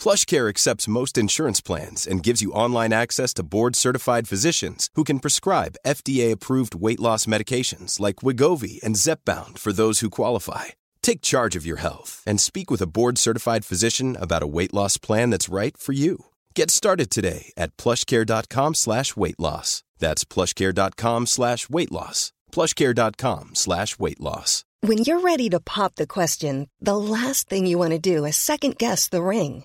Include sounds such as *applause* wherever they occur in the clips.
PlushCare accepts most insurance plans and gives you online access to board-certified physicians who can prescribe FDA-approved weight loss medications like Wigovi and Zepbound for those who qualify. Take charge of your health and speak with a board-certified physician about a weight loss plan that's right for you. Get started today at plushcare.com slash weight loss. That's plushcare.com slash weight loss. plushcare.com slash weight loss. When you're ready to pop the question, the last thing you want to do is second guess the ring.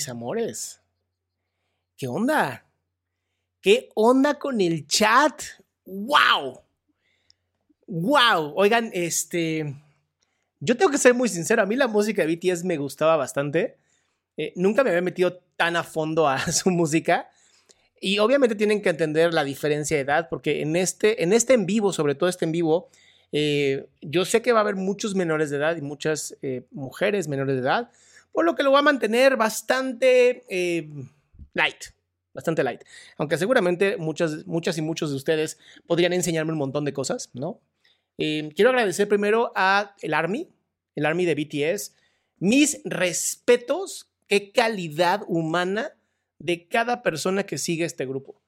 Mis amores. ¿Qué onda? ¿Qué onda con el chat? ¡Wow! ¡Wow! Oigan, este. Yo tengo que ser muy sincero. A mí la música de BTS me gustaba bastante. Eh, nunca me había metido tan a fondo a *laughs* su música. Y obviamente tienen que entender la diferencia de edad, porque en este, en este en vivo, sobre todo este en vivo, eh, yo sé que va a haber muchos menores de edad y muchas eh, mujeres menores de edad por lo que lo va a mantener bastante eh, light, bastante light. Aunque seguramente muchas, muchas y muchos de ustedes podrían enseñarme un montón de cosas, ¿no? Eh, quiero agradecer primero a el Army, el Army de BTS. Mis respetos, qué calidad humana de cada persona que sigue este grupo.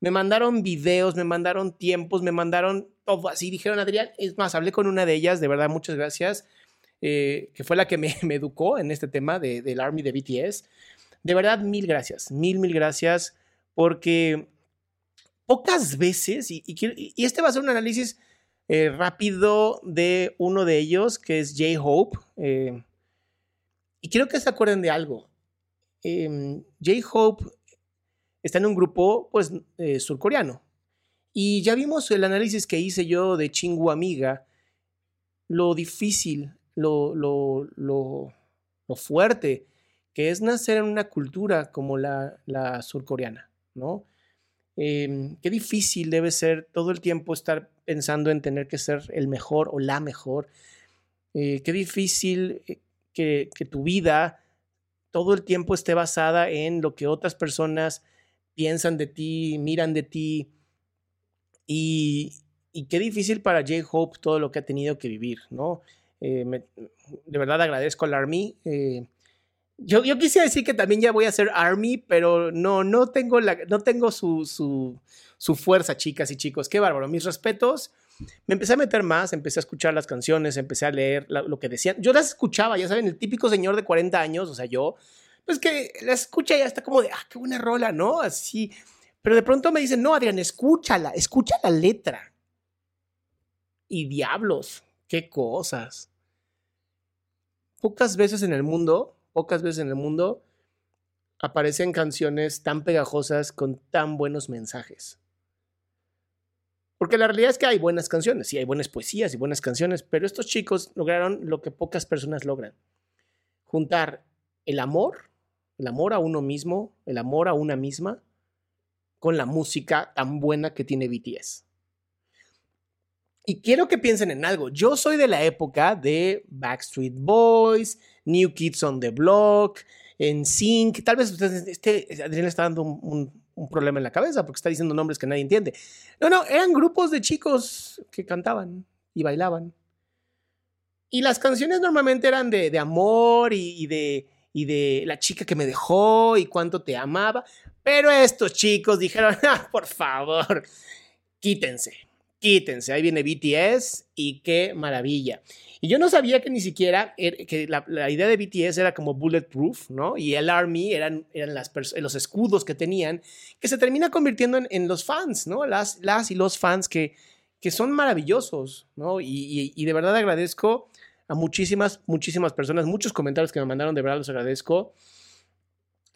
Me mandaron videos, me mandaron tiempos, me mandaron todo así. Dijeron, Adrián, es más, hablé con una de ellas, de verdad, muchas gracias. Eh, que fue la que me, *laughs* educó en este tema del Army de BTS. De verdad, mil gracias, mil, mil gracias, porque pocas veces, y, este va a ser un análisis eh, rápido de uno de ellos, que es J-Hope, eh, y quiero que se acuerden de algo. Em, J-Hope está en un grupo, pues, surcoreano. Y ya vimos el análisis que hice yo de Chingu Amiga, lo difícil lo, lo, lo, fuerte que es nacer en una cultura como la, surcoreana, ¿no? Em, qué difícil debe ser todo el tiempo estar pensando en tener que ser el mejor o la mejor. Eh, qué difícil eh, que, que tu vida todo el tiempo esté basada en lo que otras personas piensan de ti, miran de ti. Y, qué difícil para J-Hope todo lo que ha tenido que vivir, ¿no? Eh, de verdad agradezco al Army. Eh, yo, yo, quisiera decir que también ya voy a ser Army, pero no, no tengo, la, no tengo su, su, su fuerza, chicas y chicos. Qué bárbaro. Mis respetos. Me empecé a meter más, empecé a escuchar las canciones, empecé a leer lo que decían. Yo las escuchaba, ya saben, el típico señor de 40 años, o sea, yo, pues que la escucha y ya está como de, ah, qué buena rola, ¿no? Así. Pero de pronto me dicen, no, Adrián, escúchala, escucha la letra. Y diablos, qué cosas. Pocas veces en el mundo, pocas veces en el mundo, aparecen canciones tan pegajosas con tan buenos mensajes. Porque la realidad es que hay buenas canciones, sí hay buenas poesías y buenas canciones, pero estos chicos lograron lo que pocas personas logran. Juntar el amor el amor a uno mismo, el amor a una misma, con la música tan buena que tiene BTS. Y quiero que piensen en algo. Yo soy de la época de Backstreet Boys, New Kids on the Block, en Sync. Tal vez ustedes, este, Adrián está dando un, problema en la cabeza porque está diciendo nombres que nadie entiende. No, no, eran grupos de chicos que cantaban y bailaban. Y las canciones normalmente eran de, amor y de, y de la chica que me dejó y cuánto te amaba. Pero estos chicos dijeron, *laughs* ah, por favor, quítense, quítense. Ahí viene BTS y qué maravilla. Y yo no sabía que ni siquiera er, que la, idea de BTS era como bulletproof, ¿no? Y el Army eran, eran las los escudos que tenían, que se termina convirtiendo en, los fans, ¿no? Las, las y los fans que, que son maravillosos, ¿no? Y, y de verdad agradezco a muchísimas, muchísimas personas, muchos comentarios que me mandaron, de verdad los agradezco.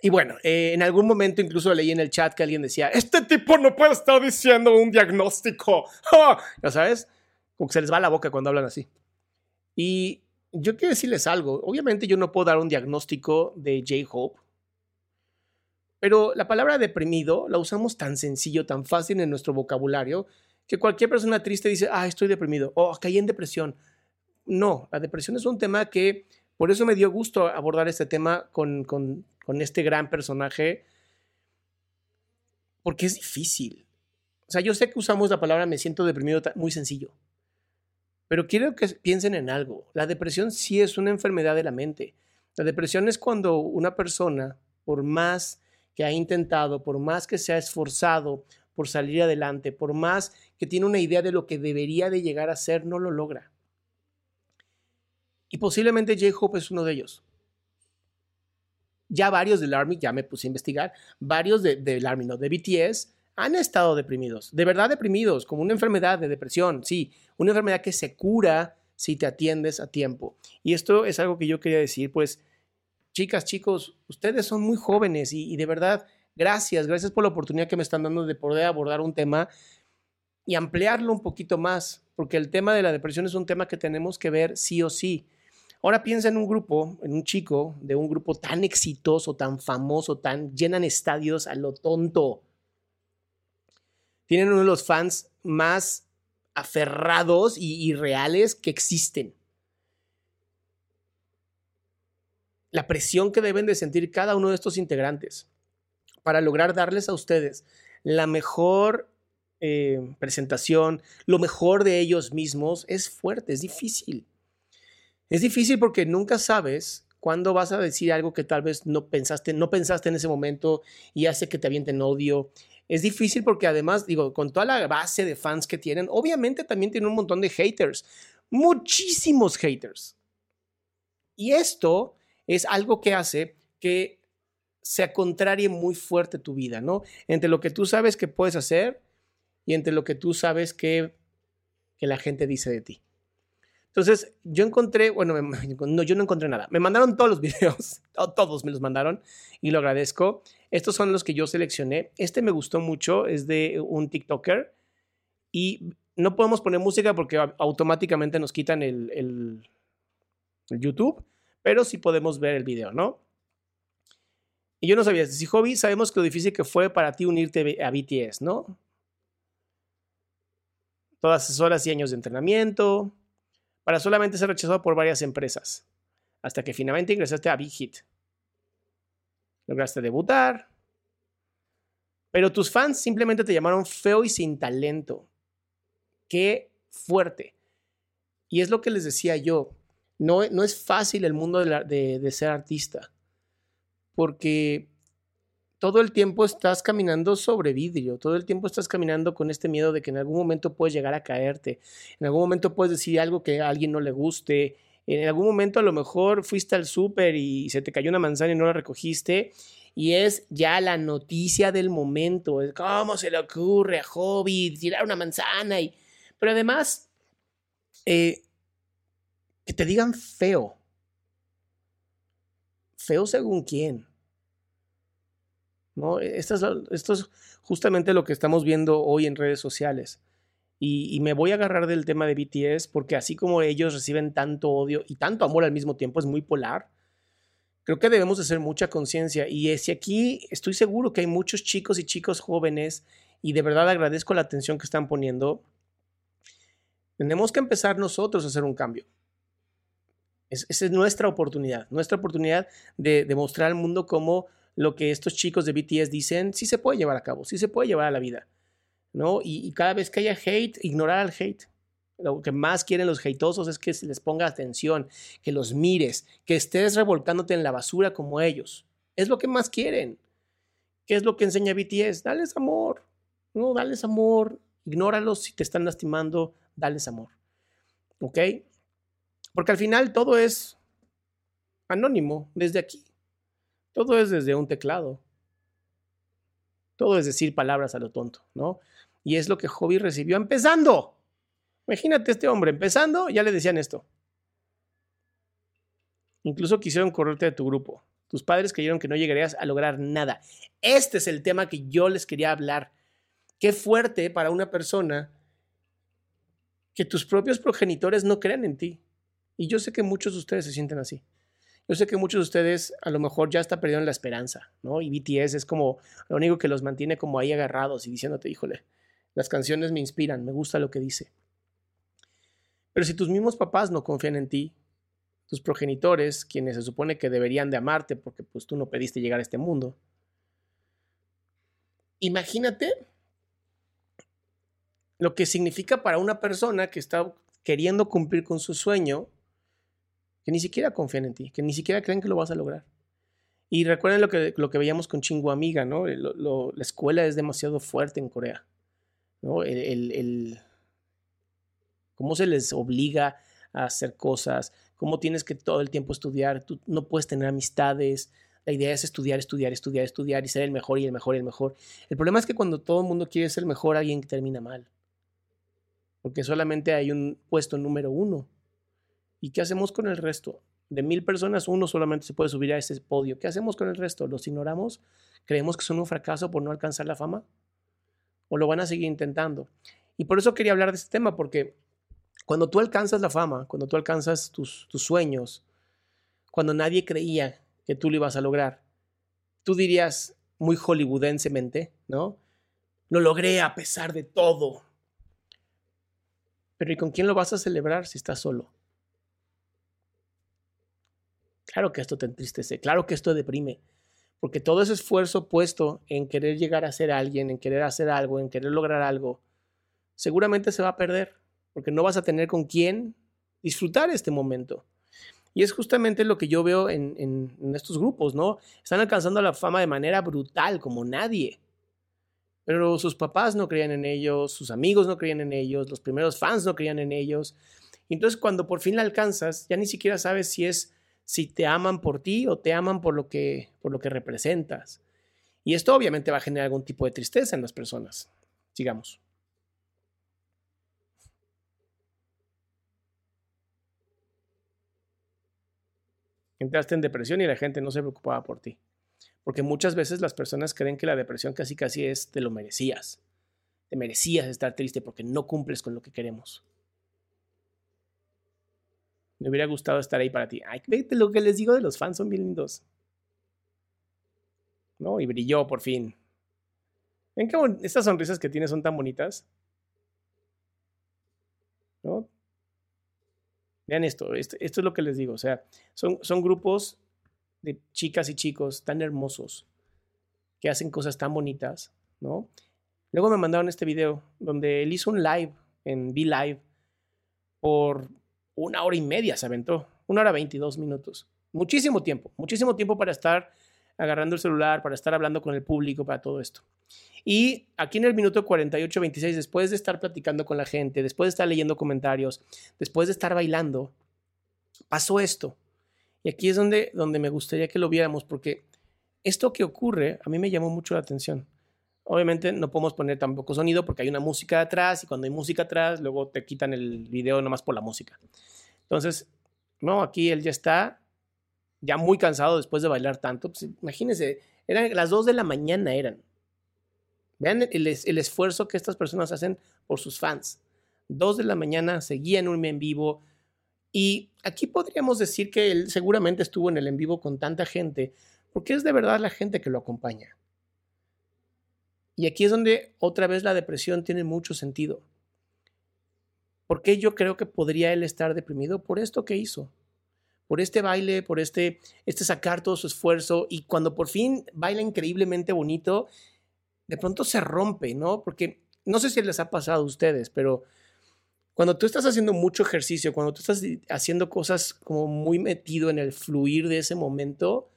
Y bueno, eh, en algún momento incluso leí en el chat que alguien decía, este tipo no puede estar diciendo un diagnóstico. *laughs* Ya sabes, como que se les va la boca cuando hablan así. Y yo quiero decirles algo, obviamente yo no puedo dar un diagnóstico de J-Hope, pero la palabra deprimido la usamos tan sencillo, tan fácil en nuestro vocabulario, que cualquier persona triste dice, ah, estoy deprimido, o oh, caí en depresión, no, la depresión es un tema que, por eso me dio gusto abordar este tema con, con, este gran personaje, porque es difícil. O sea, yo sé que usamos la palabra me siento deprimido muy sencillo, pero quiero que piensen en algo. La depresión sí es una enfermedad de la mente. La depresión es cuando una persona, por más que ha intentado, por más que se ha esforzado por salir adelante, por más que tiene una idea de lo que debería de llegar a ser, no lo logra. Y posiblemente J-Hope es uno de ellos. Ya varios del Army, ya me puse a investigar, varios del Army, no, de BTS, han estado deprimidos, de verdad deprimidos, como una enfermedad de depresión, sí, una enfermedad que se cura si te atiendes a tiempo. Y esto es algo que yo quería decir, pues, chicas, chicos, ustedes son muy jóvenes y, y de verdad, gracias, gracias por la oportunidad que me están dando de poder abordar un tema y ampliarlo un poquito más, porque el tema de la depresión es un tema que tenemos que ver sí o sí. Ahora piensa en un grupo, en un chico de un grupo tan exitoso, tan famoso, tan llenan estadios a lo tonto. Tienen uno de los fans más aferrados y, reales que existen. La presión que deben de sentir cada uno de estos integrantes para lograr darles a ustedes la mejor eh, presentación, lo mejor de ellos mismos, es fuerte, es difícil. Es difícil porque nunca sabes cuándo vas a decir algo que tal vez no pensaste, no pensaste en ese momento y hace que te avienten odio. Es difícil porque además, digo, con toda la base de fans que tienen, obviamente también tienen un montón de haters, muchísimos haters. Y esto es algo que hace que se contrarie muy fuerte tu vida, ¿no? Entre lo que tú sabes que puedes hacer y entre lo que tú sabes que, que la gente dice de ti. Entonces, yo encontré, bueno, *laughs* no, yo no encontré nada. Me mandaron todos los videos, *laughs* todos me los mandaron y lo agradezco. Estos son los que yo seleccioné. Este me gustó mucho, es de un TikToker y no podemos poner música porque automáticamente nos quitan el, YouTube, pero sí podemos ver el video, ¿no? Y yo no sabía, si hobby, sabemos que lo difícil que fue para ti unirte a BTS, ¿no? Todas esas horas y años de entrenamiento, para solamente ser rechazado por varias empresas, hasta que finalmente ingresaste a Big Hit. Lograste debutar, pero tus fans simplemente te llamaron feo y sin talento. Qué fuerte. Y es lo que les decía yo. No, no es fácil el mundo de, de ser artista. Porque todo el tiempo estás caminando sobre vidrio, todo el tiempo estás caminando con este miedo de que en algún momento puedes llegar a caerte, en algún momento puedes decir algo que a alguien no le guste, en algún momento a lo mejor fuiste al súper y se te cayó una manzana y no la recogiste y es ya la noticia del momento. ¿Cómo se le ocurre a Hobby tirar una manzana? Y, pero además, eh, que te digan feo. Feo según quién. ¿No? Esto es, es justamente lo que estamos viendo hoy en redes sociales. Y, me voy a agarrar del tema de BTS porque así como ellos reciben tanto odio y tanto amor al mismo tiempo, es muy polar creo que debemos de hacer mucha conciencia. Y si aquí estoy seguro que hay muchos chicos y chicos jóvenes, y de verdad agradezco la atención que están poniendo, tenemos que empezar nosotros a hacer un cambio. esa es nuestra oportunidad, nuestra oportunidad de demostrar al mundo cómo lo que estos chicos de BTS dicen sí se puede llevar a cabo, sí se puede llevar a la vida. ¿no? Y, cada vez que haya hate, ignorar al hate lo que más quieren los heitosos es que se les ponga atención, que los mires, que estés revolcándote en la basura como ellos. Es lo que más quieren. ¿Qué es lo que enseña BTS? Dales amor. No, dales amor. Ignóralos si te están lastimando. Dales amor. ¿Ok? Porque al final todo es anónimo desde aquí. Todo es desde un teclado. Todo es decir palabras a lo tonto, ¿no? Y es lo que Hobby recibió empezando. Imagínate este hombre empezando, ya le decían esto. Incluso quisieron correrte de tu grupo. Tus padres creyeron que no llegarías a lograr nada. Este es el tema que yo les quería hablar. Qué fuerte para una persona que tus propios progenitores no crean en ti. Y yo sé que muchos de ustedes se sienten así. Yo sé que muchos de ustedes a lo mejor ya está perdiendo la esperanza, ¿no? Y BTS es como lo único que los mantiene como ahí agarrados y diciéndote, híjole, las canciones me inspiran, me gusta lo que dice. Pero si tus mismos papás no confían en ti, tus progenitores, quienes se supone que deberían de amarte porque pues tú no pediste llegar a este mundo, imagínate lo que significa para una persona que está queriendo cumplir con su sueño, que ni siquiera confían en ti, que ni siquiera creen que lo vas a lograr. Y recuerden lo que, lo que veíamos con Chingu Amiga, ¿no? la escuela es demasiado fuerte en Corea, ¿no? cómo se les obliga a hacer cosas, cómo tienes que todo el tiempo estudiar, tú no puedes tener amistades. La idea es estudiar, estudiar, estudiar, estudiar y ser el mejor y el mejor y el mejor. El problema es que cuando todo el mundo quiere ser el mejor, alguien termina mal. Porque solamente hay un puesto número uno. ¿Y qué hacemos con el resto? De mil personas, uno solamente se puede subir a ese podio. ¿Qué hacemos con el resto? ¿Los ignoramos? ¿Creemos que son un fracaso por no alcanzar la fama? ¿O lo van a seguir intentando? Y por eso quería hablar de este tema, porque cuando tú alcanzas la fama, cuando tú alcanzas tus, sueños, cuando nadie creía que tú lo ibas a lograr, tú dirías muy hollywoodensemente, ¿no? Lo logré a pesar de todo. Pero ¿y con quién lo vas a celebrar si estás solo? Claro que esto te entristece, claro que esto deprime, porque todo ese esfuerzo puesto en querer llegar a ser alguien, en querer hacer algo, en querer lograr algo, seguramente se va a perder porque no vas a tener con quién disfrutar este momento. Y es justamente lo que yo veo en, estos grupos, ¿no? Están alcanzando la fama de manera brutal, como nadie. Pero sus papás no creían en ellos, sus amigos no creían en ellos, los primeros fans no creían en ellos. entonces cuando por fin la alcanzas, ya ni siquiera sabes si es si te aman por ti o te aman por lo que por lo que representas. Y esto obviamente va a generar algún tipo de tristeza en las personas. Sigamos. entraste en depresión y la gente no se preocupaba por ti. Porque muchas veces las personas creen que la depresión casi casi es te lo merecías. Te merecías estar triste porque no cumples con lo que queremos. Me hubiera gustado estar ahí para ti. Ay, vete lo que les digo de los fans, son bien lindos. ¿no? Y brilló por fin. ¿Ven qué estas sonrisas que tiene son tan bonitas? ¿No? Vean esto, esto, esto, es lo que les digo, o sea, son, son grupos de chicas y chicos tan hermosos que hacen cosas tan bonitas, ¿no? Luego me mandaron este video donde él hizo un live en V Live por una hora y media, se aventó, una hora veintidós minutos. Muchísimo tiempo, muchísimo tiempo para estar agarrando el celular, para estar hablando con el público, para todo esto. Y aquí en el minuto 48, 26, después de estar platicando con la gente, después de estar leyendo comentarios, después de estar bailando, pasó esto. Y aquí es donde, donde me gustaría que lo viéramos, porque esto que ocurre a mí me llamó mucho la atención. Obviamente no podemos poner tampoco sonido porque hay una música atrás y cuando hay música atrás luego te quitan el video nomás por la música. Entonces, no, aquí él ya está ya muy cansado después de bailar tanto. Pues, imagínense, eran las 2 de la mañana eran. Vean el, el, esfuerzo que estas personas hacen por sus fans. 2 de la mañana seguían un en vivo. Y aquí podríamos decir que él seguramente estuvo en el en vivo con tanta gente, porque es de verdad la gente que lo acompaña. Y aquí es donde otra vez la depresión tiene mucho sentido. ¿Por qué yo creo que podría él estar deprimido? Por esto que hizo por este baile, por este, este sacar todo su esfuerzo y cuando por fin baila increíblemente bonito, de pronto se rompe, ¿no? Porque no sé si les ha pasado a ustedes, pero cuando tú estás haciendo mucho ejercicio, cuando tú estás haciendo cosas como muy metido en el fluir de ese momento,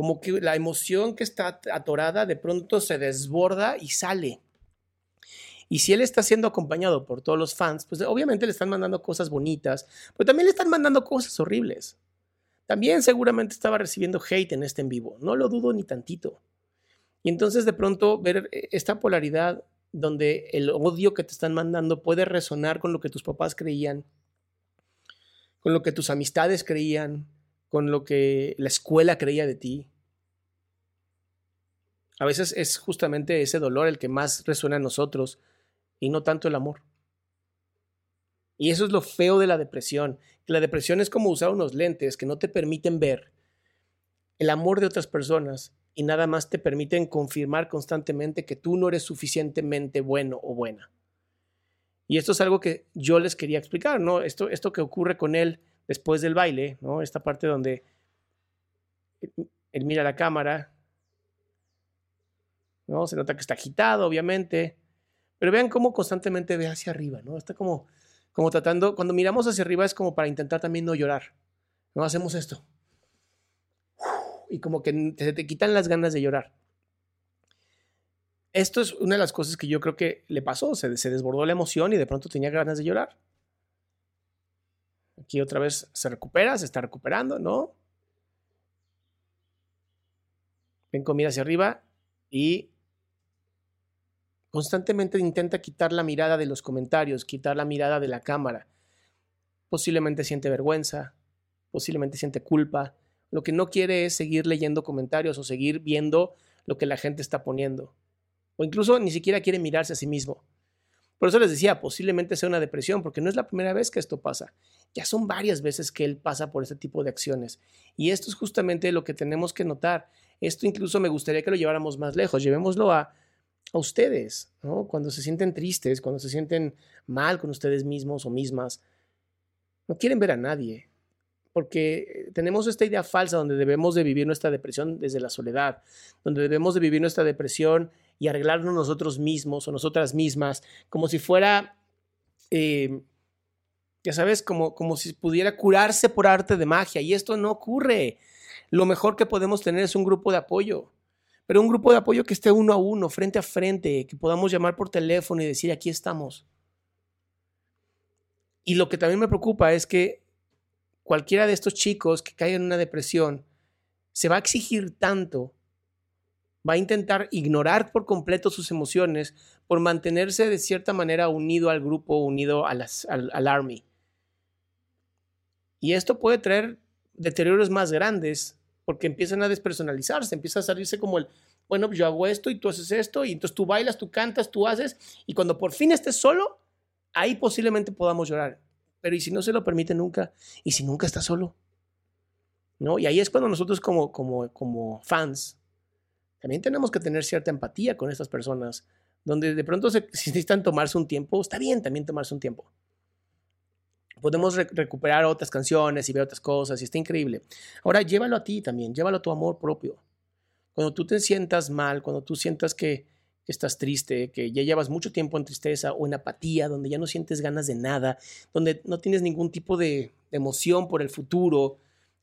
como que la emoción que está atorada de pronto se desborda y sale. Y si él está siendo acompañado por todos los fans, pues obviamente le están mandando cosas bonitas, pero también le están mandando cosas horribles. También seguramente estaba recibiendo hate en este en vivo, no lo dudo ni tantito. Y entonces de pronto ver eh, esta polaridad donde el odio que te están mandando puede resonar con lo que tus papás creían, con lo que tus amistades creían, con lo que la escuela creía de ti. A veces es justamente ese dolor el que más resuena en nosotros y no tanto el amor. Y eso es lo feo de la depresión. La depresión es como usar unos lentes que no te permiten ver el amor de otras personas y nada más te permiten confirmar constantemente que tú no eres suficientemente bueno o buena. Y esto es algo que yo les quería explicar, ¿no? Esto, esto que ocurre con él después del baile, ¿no? Esta parte donde él mira la cámara, ¿no? Se nota que está agitado, obviamente, pero vean cómo constantemente ve hacia arriba, ¿no? Está como, como tratando, cuando miramos hacia arriba es como para intentar también no llorar. No hacemos esto. Y como que se te quitan las ganas de llorar. Esto es una de las cosas que yo creo que le pasó. Se, se desbordó la emoción y de pronto tenía ganas de llorar. Aquí otra vez se recupera, se está recuperando, ¿no? Ven comida hacia arriba y Constantemente intenta quitar la mirada de los comentarios, quitar la mirada de la cámara. Posiblemente siente vergüenza, posiblemente siente culpa. Lo que no quiere es seguir leyendo comentarios o seguir viendo lo que la gente está poniendo. O incluso ni siquiera quiere mirarse a sí mismo. Por eso les decía, posiblemente sea una depresión, porque no es la primera vez que esto pasa. Ya son varias veces que él pasa por este tipo de acciones. Y esto es justamente lo que tenemos que notar. Esto incluso me gustaría que lo lleváramos más lejos. Llevémoslo a a ustedes, ¿no? Cuando se sienten tristes, cuando se sienten mal con ustedes mismos o mismas, no quieren ver a nadie, porque tenemos esta idea falsa donde debemos de vivir nuestra depresión desde la soledad, donde debemos de vivir nuestra depresión y arreglarnos nosotros mismos o nosotras mismas, como si fuera, eh, ya sabes, como, como si pudiera curarse por arte de magia, y esto no ocurre. Lo mejor que podemos tener es un grupo de apoyo pero un grupo de apoyo que esté uno a uno, frente a frente, que podamos llamar por teléfono y decir, aquí estamos. Y lo que también me preocupa es que cualquiera de estos chicos que caigan en una depresión se va a exigir tanto, va a intentar ignorar por completo sus emociones por mantenerse de cierta manera unido al grupo, unido al, al army. Y esto puede traer deterioros más grandes porque empiezan a despersonalizarse, empieza a salirse como el, bueno, yo hago esto y tú haces esto, y entonces tú bailas, tú cantas, tú haces, y cuando por fin estés solo, ahí posiblemente podamos llorar. Pero ¿y si no se lo permite nunca? ¿Y si nunca está solo? ¿No? Y ahí es cuando nosotros como, como, como fans También tenemos que tener cierta empatía con estas personas, donde de pronto se, *laughs* si necesitan tomarse un tiempo, está bien también tomarse un tiempo. Podemos recuperar otras canciones y ver otras cosas y está increíble. Ahora llévalo a ti también, llévalo a tu amor propio. Cuando tú te sientas mal, cuando tú sientas que, estás triste, que ya llevas mucho tiempo en tristeza o en apatía, donde ya no sientes ganas de nada, donde no tienes ningún tipo de, emoción por el futuro,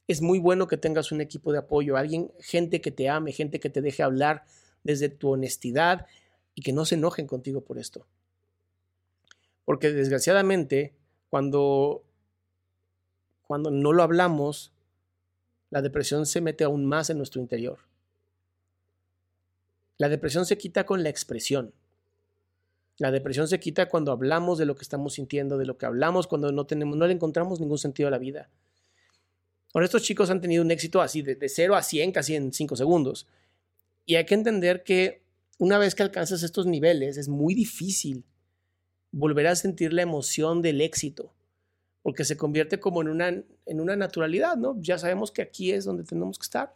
es muy bueno que tengas un equipo de apoyo, alguien, gente que te ame, gente que te deje hablar desde tu honestidad y que no se enojen contigo por esto. Porque desgraciadamente, cuando, cuando no lo hablamos, la depresión se mete aún más en nuestro interior. La depresión se quita con la expresión. La depresión se quita cuando hablamos de lo que estamos sintiendo, de lo que hablamos cuando no tenemos, no le encontramos ningún sentido a la vida. Ahora, estos chicos han tenido un éxito así de, de 0 a 100 casi en 5 segundos. Y hay que entender que una vez que alcanzas estos niveles es muy difícil volver a sentir la emoción del éxito, porque se convierte como en una, en una naturalidad, ¿no? Ya sabemos que aquí es donde tenemos que estar.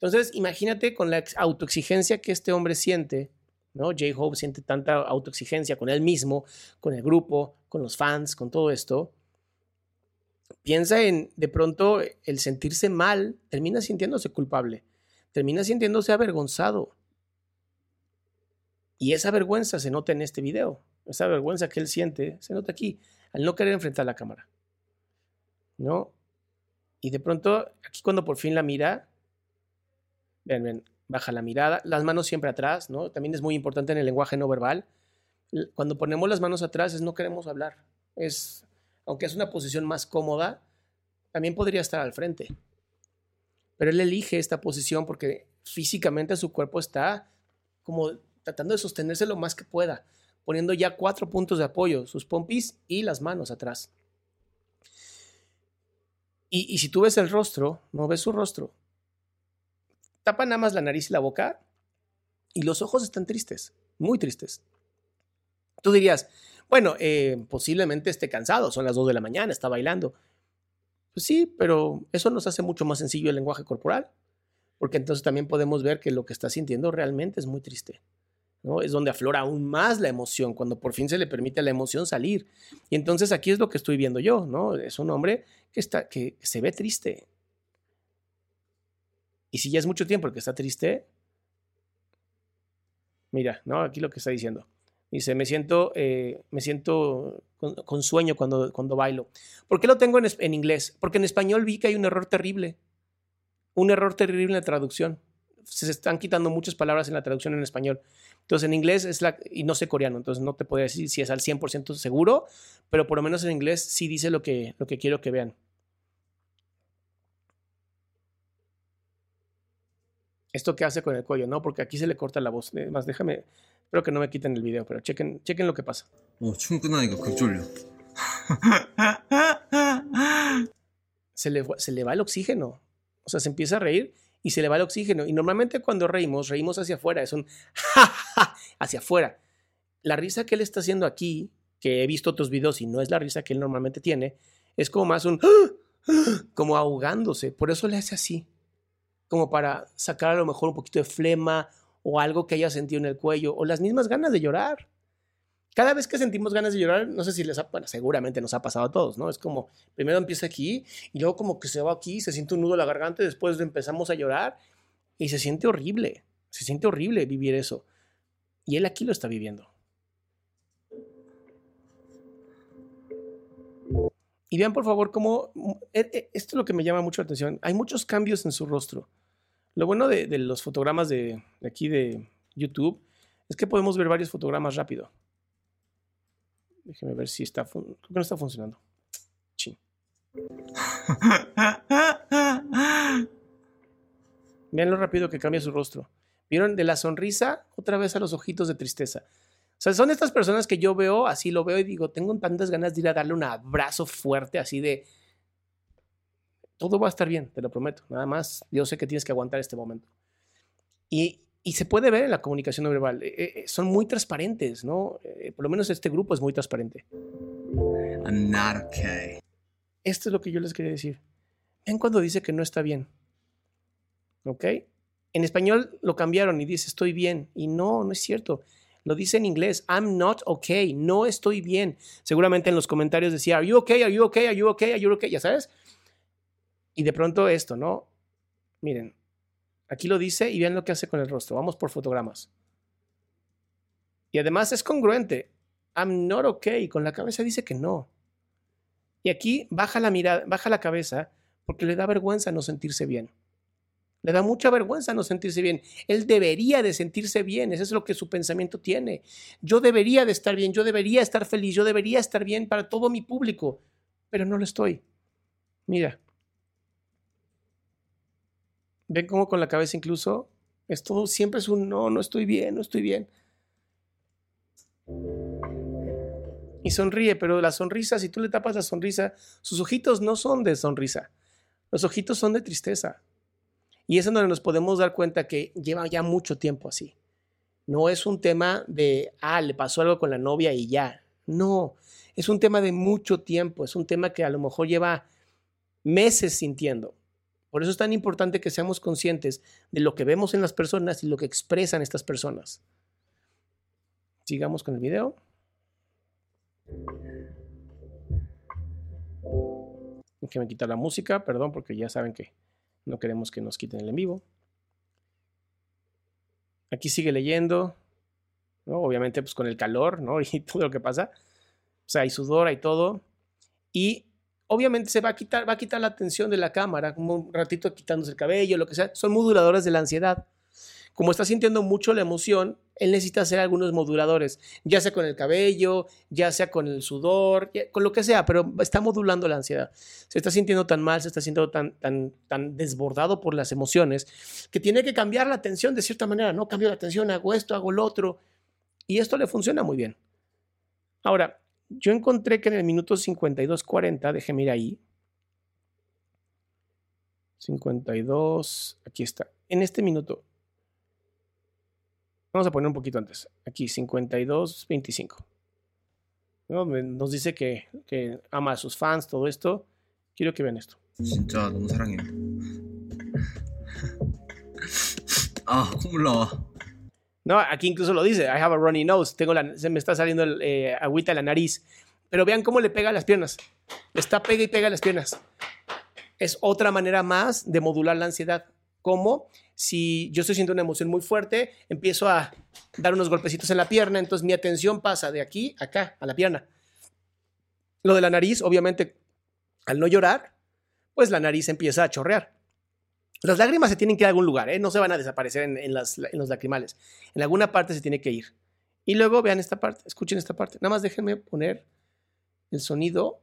Entonces, imagínate con la autoexigencia que este hombre siente, ¿no? J-Hope siente tanta autoexigencia con él mismo, con el grupo, con los fans, con todo esto. Piensa en, de pronto, el sentirse mal, termina sintiéndose culpable, termina sintiéndose avergonzado. Y esa vergüenza se nota en este video, esa vergüenza que él siente se nota aquí, al no querer enfrentar la cámara. ¿No? Y de pronto, aquí cuando por fin la mira, baja la mirada, las manos siempre atrás, ¿no? También es muy importante en el lenguaje no verbal. Cuando ponemos las manos atrás es no queremos hablar. Es, aunque es una posición más cómoda, también podría estar al frente. Pero él elige esta posición porque físicamente su cuerpo está como tratando de sostenerse lo más que pueda, poniendo ya cuatro puntos de apoyo, sus pompis y las manos atrás. Y, si tú ves el rostro, no ves su rostro, tapa nada más la nariz y la boca y los ojos están tristes, muy tristes. Tú dirías, bueno, eh, posiblemente esté cansado, son las 2 de la mañana, está bailando. Pues sí, pero eso nos hace mucho más sencillo el lenguaje corporal, porque entonces también podemos ver que lo que está sintiendo realmente es muy triste. Es donde aflora aún más la emoción, cuando por fin se le permite a la emoción salir. Y entonces aquí es lo que estoy viendo yo, ¿no? Es un hombre que, está, que se ve triste, y si ya es mucho tiempo el que está triste, mira, ¿no? Aquí lo que está diciendo. Dice, me siento, eh, me siento con, sueño cuando, cuando bailo. ¿Por qué lo tengo en, en, inglés? Porque en español vi que hay un error terrible. Un error terrible en la traducción. Se están quitando muchas palabras en la traducción en español. Entonces en inglés es la... Y no sé coreano, entonces no te podría decir si es al 100% seguro, pero por lo menos en inglés sí dice lo que, lo que quiero que vean. esto que hace con el cuello, ¿no? Porque aquí se le corta la voz. Más, déjame, espero que no me quiten el video, pero chequen, chequen lo que pasa. *laughs* se, le, se le va el oxígeno. O sea, se empieza a reír y se le va el oxígeno. Y normalmente cuando reímos, reímos hacia afuera. Es un hacia afuera. La risa que él está haciendo aquí, que he visto otros videos y no es la risa que él normalmente tiene, es como más un como ahogándose. Por eso le hace así como para sacar a lo mejor un poquito de flema o algo que haya sentido en el cuello o las mismas ganas de llorar. Cada vez que sentimos ganas de llorar, no sé si les ha, bueno, seguramente nos ha pasado a todos, ¿no? Es como, primero empieza aquí y luego como que se va aquí, se siente un nudo en la garganta y después empezamos a llorar y se siente horrible, se siente horrible vivir eso. Y él aquí lo está viviendo. Y vean por favor cómo, e, e, esto es lo que me llama mucho la atención, hay muchos cambios en su rostro. Lo bueno de, los fotogramas de, aquí de YouTube es que podemos ver varios fotogramas rápido. Déjeme ver si está, creo que no está funcionando. Sí. Vean lo rápido que cambia su rostro. ¿Vieron? De la sonrisa otra vez a los ojitos de tristeza. O sea, son estas personas que yo veo, así lo veo y digo, tengo tantas ganas de ir a darle un abrazo fuerte, así de, todo va a estar bien, te lo prometo. Nada más, yo sé que tienes que aguantar este momento. Y, y se puede ver en la comunicación no verbal. Eh, eh, son muy transparentes, ¿no? Eh, por lo menos este grupo es muy transparente. I'm not okay. Esto es lo que yo les quería decir. Ven cuando dice que no está bien. ¿Ok? En español lo cambiaron y dice estoy bien. Y no, no es cierto. Lo dice en inglés, I'm not okay, no estoy bien. Seguramente en los comentarios decía, Are you okay? Are you okay? Are you okay? Are you okay? Ya sabes. Y de pronto esto, ¿no? Miren, aquí lo dice y vean lo que hace con el rostro. Vamos por fotogramas. Y además es congruente. I'm not okay. Con la cabeza dice que no. Y aquí baja la mirada, baja la cabeza porque le da vergüenza no sentirse bien. Le da mucha vergüenza no sentirse bien. Él debería de sentirse bien, eso es lo que su pensamiento tiene. Yo debería de estar bien, yo debería estar feliz, yo debería estar bien para todo mi público, pero no lo estoy. Mira. ¿Ven cómo con la cabeza incluso? Es todo, siempre es un no, no estoy bien, no estoy bien. Y sonríe, pero la sonrisa, si tú le tapas la sonrisa, sus ojitos no son de sonrisa, los ojitos son de tristeza. Y es en donde nos podemos dar cuenta que lleva ya mucho tiempo así. No es un tema de, ah, le pasó algo con la novia y ya. No, es un tema de mucho tiempo, es un tema que a lo mejor lleva meses sintiendo. Por eso es tan importante que seamos conscientes de lo que vemos en las personas y lo que expresan estas personas. Sigamos con el video. Que me quita la música, perdón, porque ya saben que no queremos que nos quiten el en vivo. Aquí sigue leyendo, ¿no? Obviamente, pues con el calor, ¿no? *laughs* Y todo lo que pasa. O sea, hay sudor, hay todo. Y obviamente se va a quitar, va a quitar la atención de la cámara, como un ratito quitándose el cabello, lo que sea. Son moduladores de la ansiedad como está sintiendo mucho la emoción, él necesita hacer algunos moduladores, ya sea con el cabello, ya sea con el sudor, con lo que sea, pero está modulando la ansiedad. Se está sintiendo tan mal, se está sintiendo tan, tan, tan desbordado por las emociones, que tiene que cambiar la atención de cierta manera, ¿no? Cambio la atención, hago esto, hago lo otro, y esto le funciona muy bien. Ahora, yo encontré que en el minuto 52.40, déjeme ir ahí, 52, aquí está, en este minuto, Vamos a poner un poquito antes. Aquí, 52.25. ¿No? Nos dice que, que, ama a sus fans, todo esto. Quiero que vean esto. *laughs* No, aquí incluso lo dice. I have a runny nose. Tengo la, se me está saliendo el, eh, agüita en la nariz. Pero vean cómo le pega a las piernas. está pega y pega a las piernas. Es otra manera más de modular la ansiedad. ¿Cómo? si yo estoy sintiendo una emoción muy fuerte, empiezo a dar unos golpecitos en la pierna, entonces mi atención pasa de aquí a acá, a la pierna. Lo de la nariz, obviamente, al no llorar, pues la nariz empieza a chorrear. Las lágrimas se tienen que ir a algún lugar, ¿eh? no se van a desaparecer en, los lacrimales. En alguna parte se tiene que ir. Y luego vean esta parte, escuchen esta parte. Nada más déjenme poner el sonido,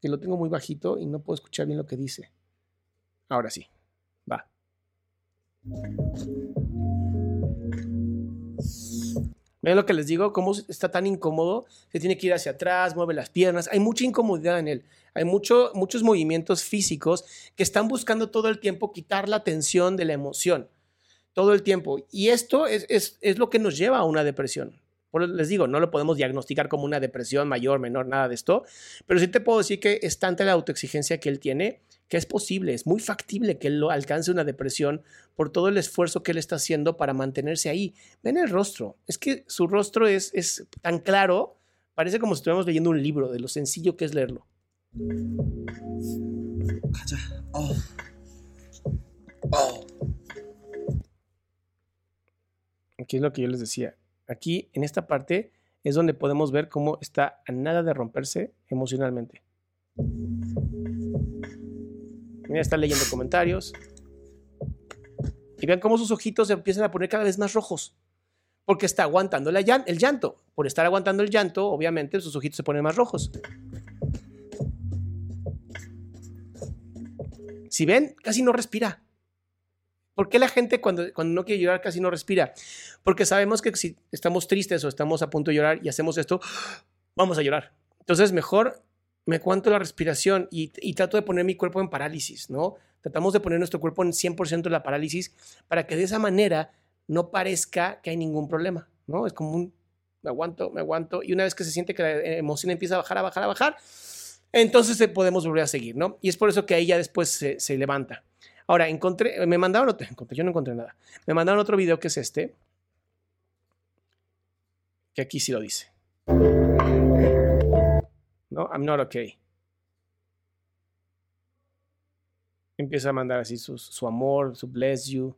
que lo tengo muy bajito y no puedo escuchar bien lo que dice. Ahora sí, va. Ven lo que les digo, cómo está tan incómodo, se tiene que ir hacia atrás, mueve las piernas, hay mucha incomodidad en él, hay mucho, muchos movimientos físicos que están buscando todo el tiempo quitar la tensión de la emoción, todo el tiempo. Y esto es, es lo que nos lleva a una depresión. Por les digo, no lo podemos diagnosticar como una depresión mayor, menor, nada de esto, pero sí te puedo decir que es tanta la autoexigencia que él tiene que es posible, es muy factible que él lo alcance una depresión por todo el esfuerzo que él está haciendo para mantenerse ahí. Ven el rostro, es que su rostro es, es tan claro, parece como si estuviéramos leyendo un libro, de lo sencillo que es leerlo. Oh. Oh. Aquí es lo que yo les decía. Aquí, en esta parte, es donde podemos ver cómo está a nada de romperse emocionalmente. Mira, está leyendo comentarios. Y vean cómo sus ojitos se empiezan a poner cada vez más rojos. Porque está aguantando el llanto. Por estar aguantando el llanto, obviamente sus ojitos se ponen más rojos. Si ven, casi no respira. ¿Por qué la gente cuando, cuando no quiere llorar casi no respira? Porque sabemos que si estamos tristes o estamos a punto de llorar y hacemos esto, vamos a llorar. Entonces, mejor me cuento la respiración y, trato de poner mi cuerpo en parálisis, ¿no? Tratamos de poner nuestro cuerpo en 100% en la parálisis para que de esa manera no parezca que hay ningún problema, ¿no? Es como un, me aguanto, me aguanto, y una vez que se siente que la emoción empieza a bajar, a bajar, a bajar, entonces podemos volver a seguir, ¿no? Y es por eso que ahí ya después se, se levanta. Ahora, encontré, me mandaron otro, yo no encontré nada. Me mandaron otro video que es este, que aquí sí lo dice. No, I'm not okay. Empieza a mandar así su, amor, su bless you.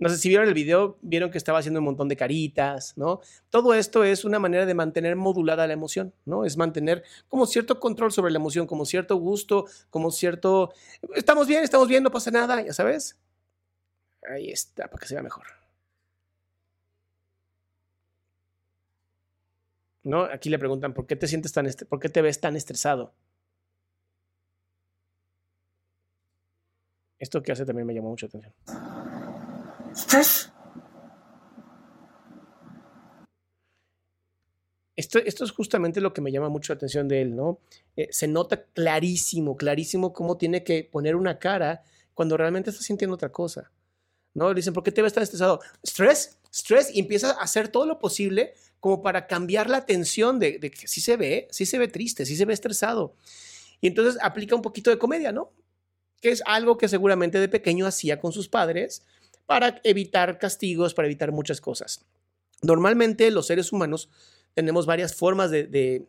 No sé si vieron el video, vieron que estaba haciendo un montón de caritas, ¿no? Todo esto es una manera de mantener modulada la emoción, ¿no? Es mantener como cierto control sobre la emoción, como cierto gusto, como cierto, estamos bien, estamos bien, no pasa nada, ya sabes. Ahí está, para que se vea mejor. ¿No? Aquí le preguntan, ¿por qué te sientes tan, por qué te ves tan estresado? Esto que hace también me llamó mucho atención. Esto, esto, es justamente lo que me llama mucho la atención de él, ¿no? Eh, se nota clarísimo, clarísimo cómo tiene que poner una cara cuando realmente está sintiendo otra cosa, ¿no? Le dicen, ¿por qué te ves tan estresado? Estrés, estrés, y empieza a hacer todo lo posible como para cambiar la atención de, de que sí se ve, sí se ve triste, sí se ve estresado. Y entonces aplica un poquito de comedia, ¿no? Que es algo que seguramente de pequeño hacía con sus padres para evitar castigos, para evitar muchas cosas. Normalmente los seres humanos tenemos varias formas de,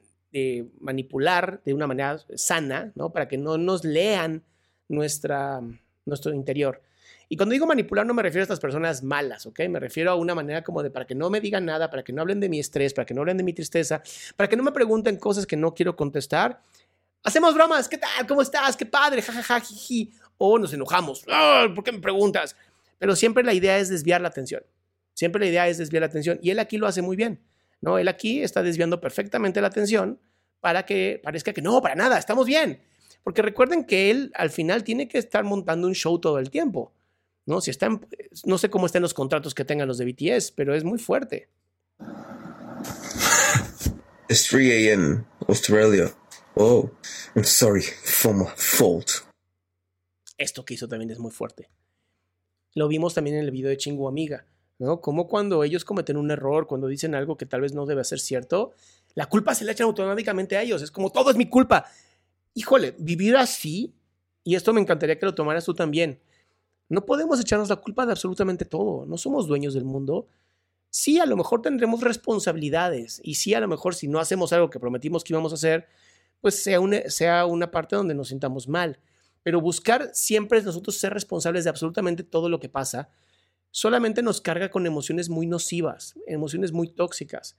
manipular de una manera sana, ¿no? Para que no nos lean nuestra, nuestro interior. Y cuando digo manipular no me refiero a estas personas malas, ¿ok? Me refiero a una manera como de para que no me digan nada, para que no hablen de mi estrés, para que no hablen de mi tristeza, para que no me pregunten cosas que no quiero contestar. Hacemos bromas, ¿qué tal? ¿Cómo estás? ¡Qué padre! Ja, ja, ja, O nos enojamos. ¿Por qué me preguntas? Pero siempre la idea es desviar la atención. Siempre la idea es desviar la atención. Y él aquí lo hace muy bien. ¿no? Él aquí está desviando perfectamente la atención para que parezca que no, para nada, estamos bien. Porque recuerden que él al final tiene que estar montando un show todo el tiempo. ¿No? Si están, no sé cómo están los contratos que tengan los de BTS, pero es muy fuerte. It's 3 a.m. Australia. Oh, I'm sorry for my fault. Esto que hizo también es muy fuerte. Lo vimos también en el video de Chingu Amiga, ¿no? Como cuando ellos cometen un error, cuando dicen algo que tal vez no debe ser cierto, la culpa se le echan automáticamente a ellos. Es como todo es mi culpa. Híjole, vivir así, y esto me encantaría que lo tomaras tú también. No podemos echarnos la culpa de absolutamente todo. No somos dueños del mundo. Sí, a lo mejor tendremos responsabilidades. Y sí, a lo mejor si no hacemos algo que prometimos que íbamos a hacer, pues sea una, sea una parte donde nos sintamos mal pero buscar siempre nosotros ser responsables de absolutamente todo lo que pasa, solamente nos carga con emociones muy nocivas, emociones muy tóxicas.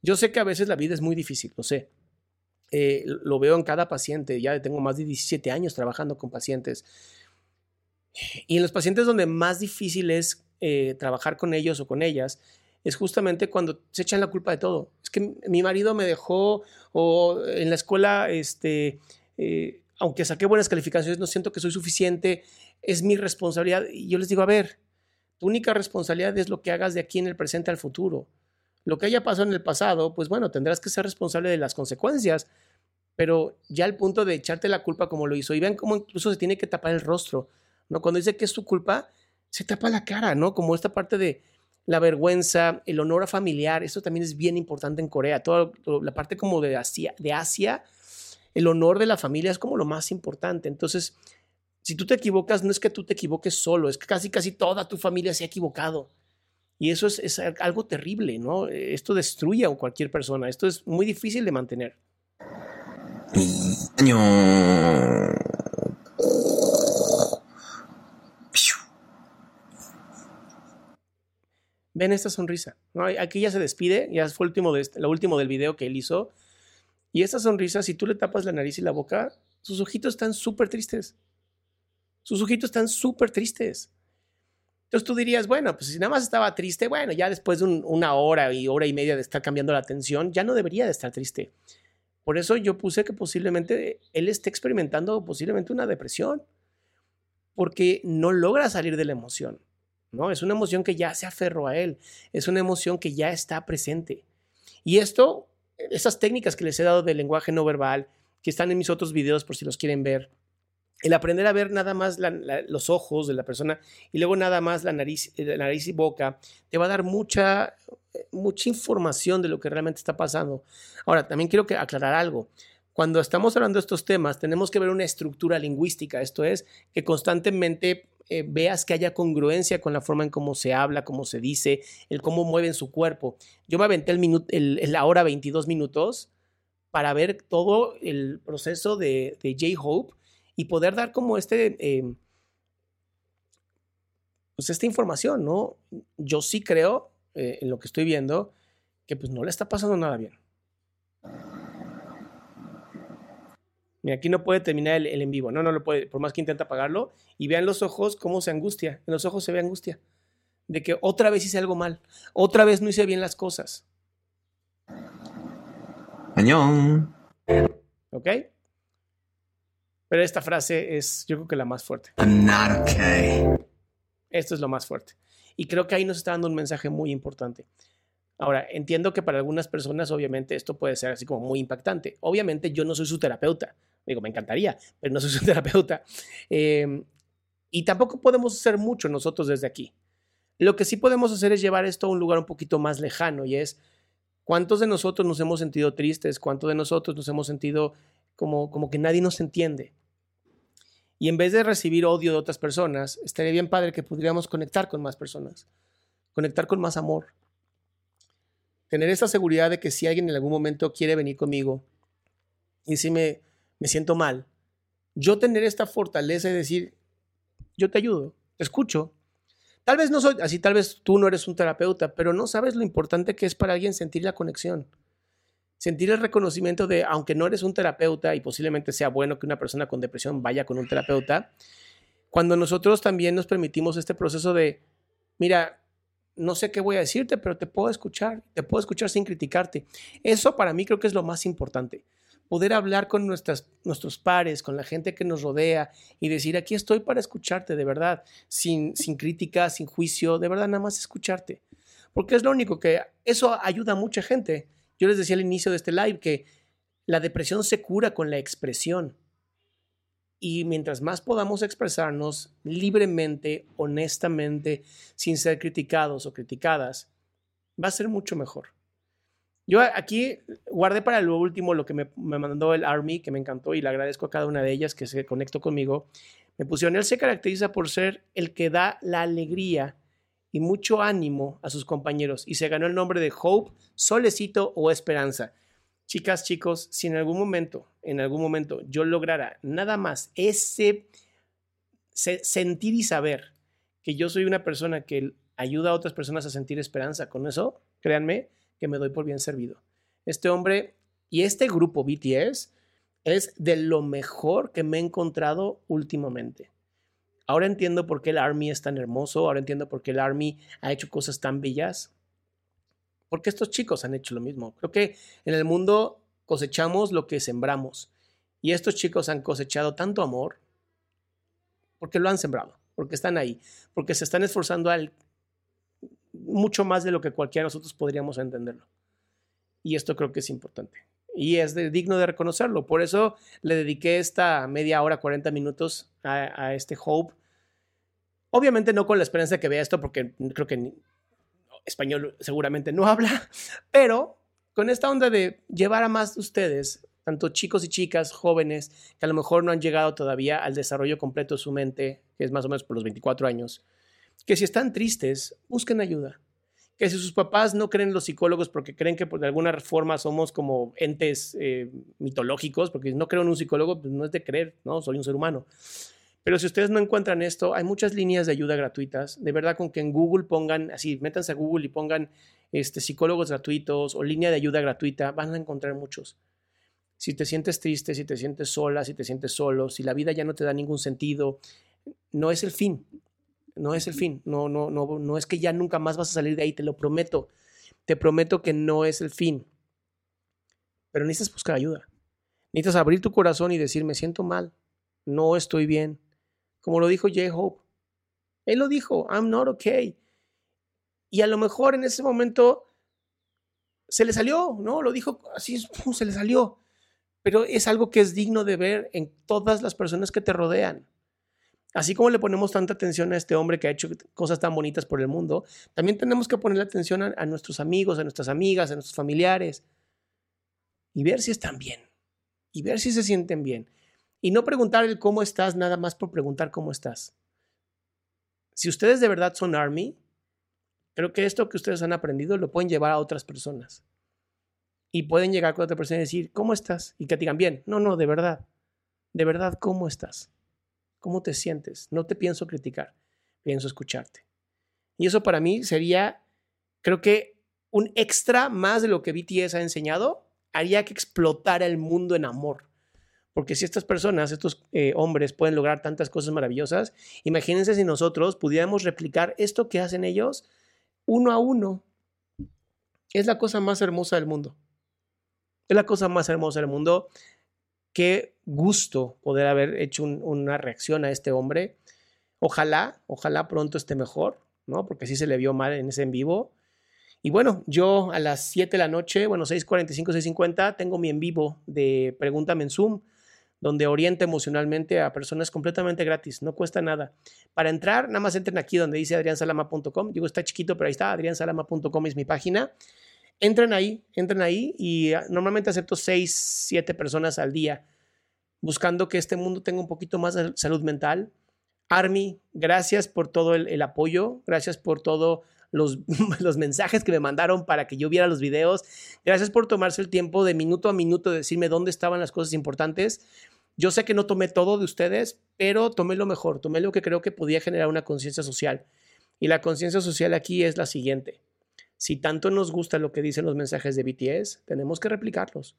Yo sé que a veces la vida es muy difícil, lo sé. Eh, lo veo en cada paciente, ya tengo más de 17 años trabajando con pacientes. Y en los pacientes donde más difícil es eh, trabajar con ellos o con ellas, es justamente cuando se echan la culpa de todo. Es que mi marido me dejó o en la escuela este, eh, aunque saqué buenas calificaciones, no siento que soy suficiente, es mi responsabilidad. Y yo les digo, a ver, tu única responsabilidad es lo que hagas de aquí en el presente al futuro. Lo que haya pasado en el pasado, pues bueno, tendrás que ser responsable de las consecuencias, pero ya al punto de echarte la culpa como lo hizo, y vean cómo incluso se tiene que tapar el rostro, ¿no? Cuando dice que es su culpa, se tapa la cara, ¿no? Como esta parte de la vergüenza, el honor a familiar, eso también es bien importante en Corea, toda la parte como de Asia, de Asia el honor de la familia es como lo más importante. Entonces, si tú te equivocas, no es que tú te equivoques solo, es que casi, casi toda tu familia se ha equivocado. Y eso es, algo terrible, ¿no? Esto destruye a cualquier persona. Esto es muy difícil de mantener. Ven esta sonrisa. Aquí ya se despide, ya fue último, de este, lo último del video que él hizo. Y esa sonrisa, si tú le tapas la nariz y la boca, sus ojitos están súper tristes. Sus ojitos están súper tristes. Entonces tú dirías, bueno, pues si nada más estaba triste, bueno, ya después de una hora y hora y media de estar cambiando la atención, ya no debería de estar triste. Por eso yo puse que posiblemente él esté experimentando posiblemente una depresión, porque no logra salir de la emoción, ¿no? Es una emoción que ya se aferró a él, es una emoción que ya está presente. Y esto esas técnicas que les he dado de lenguaje no verbal, que están en mis otros videos por si los quieren ver, el aprender a ver nada más los ojos de la persona y luego nada más la nariz, la nariz y boca, te va a dar mucha, mucha información de lo que realmente está pasando. Ahora, también quiero que aclarar algo. cuando estamos hablando de estos temas, tenemos que ver una estructura lingüística, esto es, que constantemente eh, veas que haya congruencia con la forma en cómo se habla, cómo se dice, el cómo mueven su cuerpo. Yo me aventé el el, la hora 22 minutos para ver todo el proceso de, de J-Hope y poder dar como este, eh, pues esta información, ¿no? Yo sí creo, eh, en lo que estoy viendo, que pues no le está pasando nada bien. Y aquí no puede terminar el, en vivo, no, no lo puede, por más que intenta apagarlo. Y vean los ojos cómo se angustia. En los ojos se ve angustia. De que otra vez hice algo mal. Otra vez no hice bien las cosas. Añón. ¿Ok? Pero esta frase es, yo creo que la más fuerte. I'm not okay. Esto es lo más fuerte. Y creo que ahí nos está dando un mensaje muy importante. Ahora, entiendo que para algunas personas, obviamente, esto puede ser así como muy impactante. Obviamente, yo no soy su terapeuta. Digo, me encantaría, pero no soy *laughs* su terapeuta. Eh, y tampoco podemos hacer mucho nosotros desde aquí. Lo que sí podemos hacer es llevar esto a un lugar un poquito más lejano y es cuántos de nosotros nos hemos sentido tristes, cuántos de nosotros nos hemos sentido como, como que nadie nos entiende. Y en vez de recibir odio de otras personas, estaría bien padre que pudiéramos conectar con más personas, conectar con más amor. Tener esa seguridad de que si alguien en algún momento quiere venir conmigo y si me, me siento mal, yo tener esta fortaleza y decir, yo te ayudo, te escucho. Tal vez no soy así, tal vez tú no eres un terapeuta, pero no sabes lo importante que es para alguien sentir la conexión sentir el reconocimiento de, aunque no eres un terapeuta y posiblemente sea bueno que una persona con depresión vaya con un terapeuta, cuando nosotros también nos permitimos este proceso de, mira, no sé qué voy a decirte, pero te puedo escuchar, te puedo escuchar sin criticarte. Eso para mí creo que es lo más importante. Poder hablar con nuestras, nuestros pares, con la gente que nos rodea y decir, aquí estoy para escucharte, de verdad, sin, sin crítica, sin juicio, de verdad, nada más escucharte. Porque es lo único que, eso ayuda a mucha gente yo les decía al inicio de este live que la depresión se cura con la expresión. Y mientras más podamos expresarnos libremente, honestamente, sin ser criticados o criticadas, va a ser mucho mejor. Yo aquí guardé para lo último lo que me, mandó el Army, que me encantó y le agradezco a cada una de ellas que se conectó conmigo. Me pusieron, él se caracteriza por ser el que da la alegría y mucho ánimo a sus compañeros y se ganó el nombre de Hope, Solecito o Esperanza. Chicas, chicos, si en algún momento, en algún momento yo lograra nada más ese sentir y saber que yo soy una persona que ayuda a otras personas a sentir esperanza, con eso, créanme que me doy por bien servido. Este hombre y este grupo BTS es de lo mejor que me he encontrado últimamente. Ahora entiendo por qué el Army es tan hermoso, ahora entiendo por qué el Army ha hecho cosas tan bellas, porque estos chicos han hecho lo mismo. Creo que en el mundo cosechamos lo que sembramos y estos chicos han cosechado tanto amor porque lo han sembrado, porque están ahí, porque se están esforzando al, mucho más de lo que cualquiera de nosotros podríamos entenderlo. Y esto creo que es importante. Y es digno de reconocerlo. Por eso le dediqué esta media hora, 40 minutos a, este Hope Obviamente no con la esperanza de que vea esto, porque creo que español seguramente no *laughs* habla, pero con esta onda de llevar a más de ustedes, tanto chicos y chicas, jóvenes, que a lo mejor no han llegado todavía al desarrollo completo de su mente, que es más o menos por los 24 años, que si están tristes, busquen ayuda. Que si sus papás no creen en los psicólogos porque creen que de alguna forma somos como entes eh, mitológicos, porque no creo en un psicólogo, pues no es de creer, ¿no? Soy un ser humano. Pero si ustedes no encuentran esto, hay muchas líneas de ayuda gratuitas. De verdad, con que en Google pongan, así, métanse a Google y pongan este, psicólogos gratuitos o línea de ayuda gratuita, van a encontrar muchos. Si te sientes triste, si te sientes sola, si te sientes solo, si la vida ya no te da ningún sentido, no es el fin. No es el fin. No, no, no, no es que ya nunca más vas a salir de ahí, te lo prometo. Te prometo que no es el fin. Pero necesitas buscar ayuda. Necesitas abrir tu corazón y decir, me siento mal, no estoy bien, como lo dijo J-Hope. Él lo dijo, I'm not okay. Y a lo mejor en ese momento se le salió, ¿no? Lo dijo así, se le salió. Pero es algo que es digno de ver en todas las personas que te rodean. Así como le ponemos tanta atención a este hombre que ha hecho cosas tan bonitas por el mundo, también tenemos que ponerle atención a, nuestros amigos, a nuestras amigas, a nuestros familiares y ver si están bien. y ver si se sienten bien. Y no preguntar el cómo estás nada más por preguntar cómo estás. Si ustedes de verdad son Army, creo que esto que ustedes han aprendido lo pueden llevar a otras personas. Y pueden llegar con otra persona y decir, ¿cómo estás? Y que digan, bien, no, no, de verdad, de verdad, ¿cómo estás? ¿Cómo te sientes? No te pienso criticar, pienso escucharte. Y eso para mí sería, creo que un extra más de lo que BTS ha enseñado, haría que explotara el mundo en amor. Porque si estas personas, estos eh, hombres pueden lograr tantas cosas maravillosas, imagínense si nosotros pudiéramos replicar esto que hacen ellos uno a uno. Es la cosa más hermosa del mundo. Es la cosa más hermosa del mundo. Qué gusto poder haber hecho una reacción a este hombre. Ojalá, ojalá pronto esté mejor, ¿no? Porque sí se le vio mal en ese en vivo. Y bueno, yo a las 7 de la noche, bueno, 6.45, 6.50, tengo mi en vivo de Pregúntame en Zoom donde orienta emocionalmente a personas completamente gratis, no cuesta nada. Para entrar, nada más entren aquí donde dice adriansalama.com. Digo, está chiquito, pero ahí está, adriansalama.com es mi página. Entren ahí, entren ahí y ah, normalmente acepto 6, 7 personas al día, buscando que este mundo tenga un poquito más de salud mental. Army, gracias por todo el, apoyo, gracias por todos los, *laughs* los, mensajes que me mandaron para que yo viera los videos. Gracias por tomarse el tiempo de minuto a minuto de decirme dónde estaban las cosas importantes. Yo sé que no tomé todo de ustedes, pero tomé lo mejor, tomé lo que creo que podía generar una conciencia social. Y la conciencia social aquí es la siguiente. Si tanto nos gusta lo que dicen los mensajes de BTS, tenemos que replicarlos.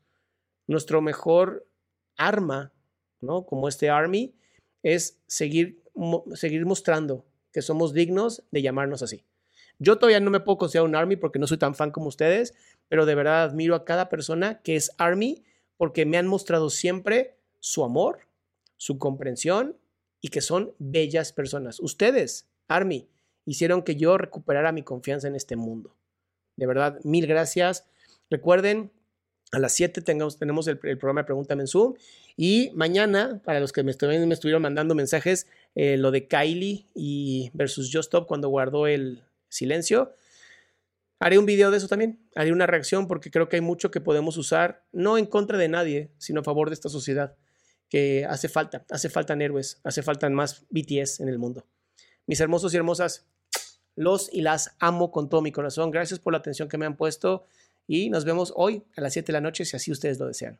Nuestro mejor arma, ¿no? Como este Army, es seguir, seguir mostrando que somos dignos de llamarnos así. Yo todavía no me puedo considerar un Army porque no soy tan fan como ustedes, pero de verdad admiro a cada persona que es Army porque me han mostrado siempre su amor, su comprensión y que son bellas personas. Ustedes, Army, hicieron que yo recuperara mi confianza en este mundo. De verdad, mil gracias. Recuerden, a las 7 tenemos el, programa Pregúntame en Zoom. Y mañana, para los que me, me estuvieron mandando mensajes, eh, lo de Kylie y versus Just Stop cuando guardó el silencio. Haré un video de eso también. Haré una reacción porque creo que hay mucho que podemos usar, no en contra de nadie, sino a favor de esta sociedad que hace falta, hace falta héroes, hace falta más BTS en el mundo. Mis hermosos y hermosas, los y las amo con todo mi corazón. Gracias por la atención que me han puesto y nos vemos hoy a las 7 de la noche si así ustedes lo desean.